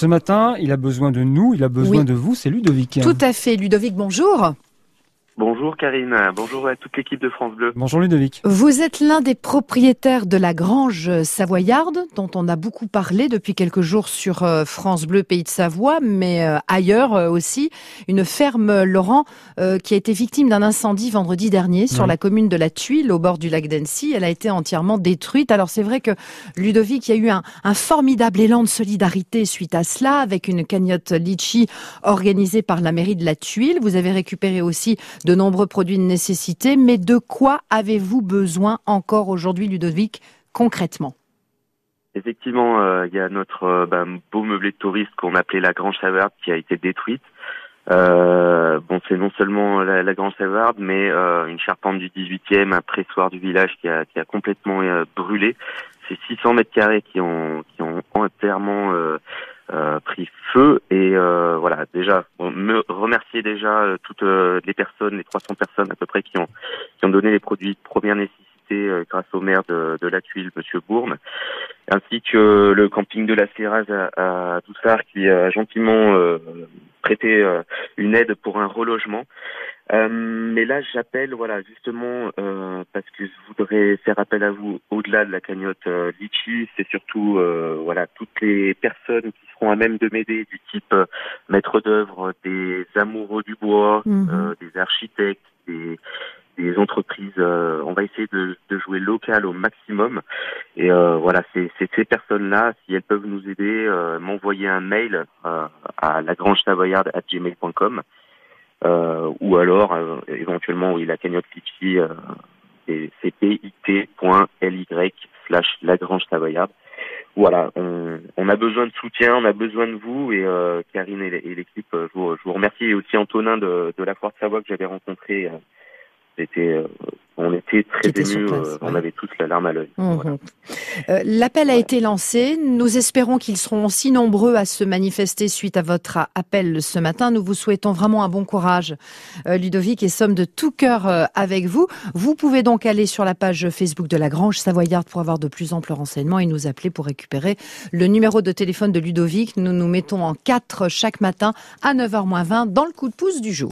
Ce matin, il a besoin de nous, il a besoin de vous, c'est Ludovic. Tout à fait. Ludovic, bonjour. Bonjour Karine, bonjour à toute l'équipe de France Bleu. Bonjour Ludovic. Vous êtes l'un des propriétaires de la grange savoyarde dont on a beaucoup parlé depuis quelques jours sur euh, France Bleu Pays de Savoie, mais euh, ailleurs euh, aussi. Une ferme Laurent qui a été victime d'un incendie vendredi dernier sur la commune de la Tuile au bord du lac d'Annecy. Elle a été entièrement détruite. Alors c'est vrai que Ludovic, il y a eu un, un, formidable élan de solidarité suite à cela avec une cagnotte litchi organisée par la mairie de la Tuile. Vous avez récupéré aussi de nombreux produits de nécessité, mais de quoi avez-vous besoin encore aujourd'hui, Ludovic, concrètement? Effectivement, euh, il y a notre euh, bah, beau meublé de touristes qu'on appelait la Grange Savarde qui a été détruite. Euh, bon, c'est non seulement la, la Grange Savarde, mais une charpente du 18e, un pressoir du village qui a, complètement brûlé. C'est 600 mètres carrés qui ont entièrement euh, pris feu et euh, voilà déjà me remercier déjà euh, toutes les personnes, les 300 personnes à peu près qui ont qui ont donné les produits de première nécessité grâce au maire de, de la Tuile, Monsieur Bourme, ainsi que le camping de la Sierraz à, à Doussard qui a gentiment prêté une aide pour un relogement. Euh, mais là, j'appelle, voilà, justement, euh, parce que je voudrais faire appel à vous au-delà de la cagnotte euh, Litchi. C'est surtout, euh, voilà, toutes les personnes qui seront à même de m'aider, du type euh, maître d'œuvre, des amoureux du bois, mhm. des architectes, des, des entreprises. on va essayer de, de, jouer local au maximum. Et voilà, c'est ces personnes-là, si elles peuvent nous aider, m'envoyer un mail à lagrangesavoyarde@gmail.com. Euh, ou alors euh, éventuellement oui la cagnotte Litchi euh, c'est pit.ly slash Lagrange Savoyarde. Voilà, on, on, a besoin de soutien, on a besoin de vous et euh, Karine et l'équipe, je vous, je vous remercie et aussi Antonin de, de la Foire de Savoie que j'avais rencontré c'était, euh, on était très émus, euh, on avait tous la larme à l'œil. Mmh. Euh, l'appel a été lancé. Nous espérons qu'ils seront aussi nombreux à se manifester suite à votre appel ce matin. Nous vous souhaitons vraiment un bon courage, Ludovic, et sommes de tout cœur avec vous. Vous pouvez donc aller sur la page Facebook de la Grange Savoyarde pour avoir de plus amples renseignements et nous appeler pour récupérer le numéro de téléphone de Ludovic. Nous nous mettons en quatre chaque matin à 9h20 dans le coup de pouce du jour.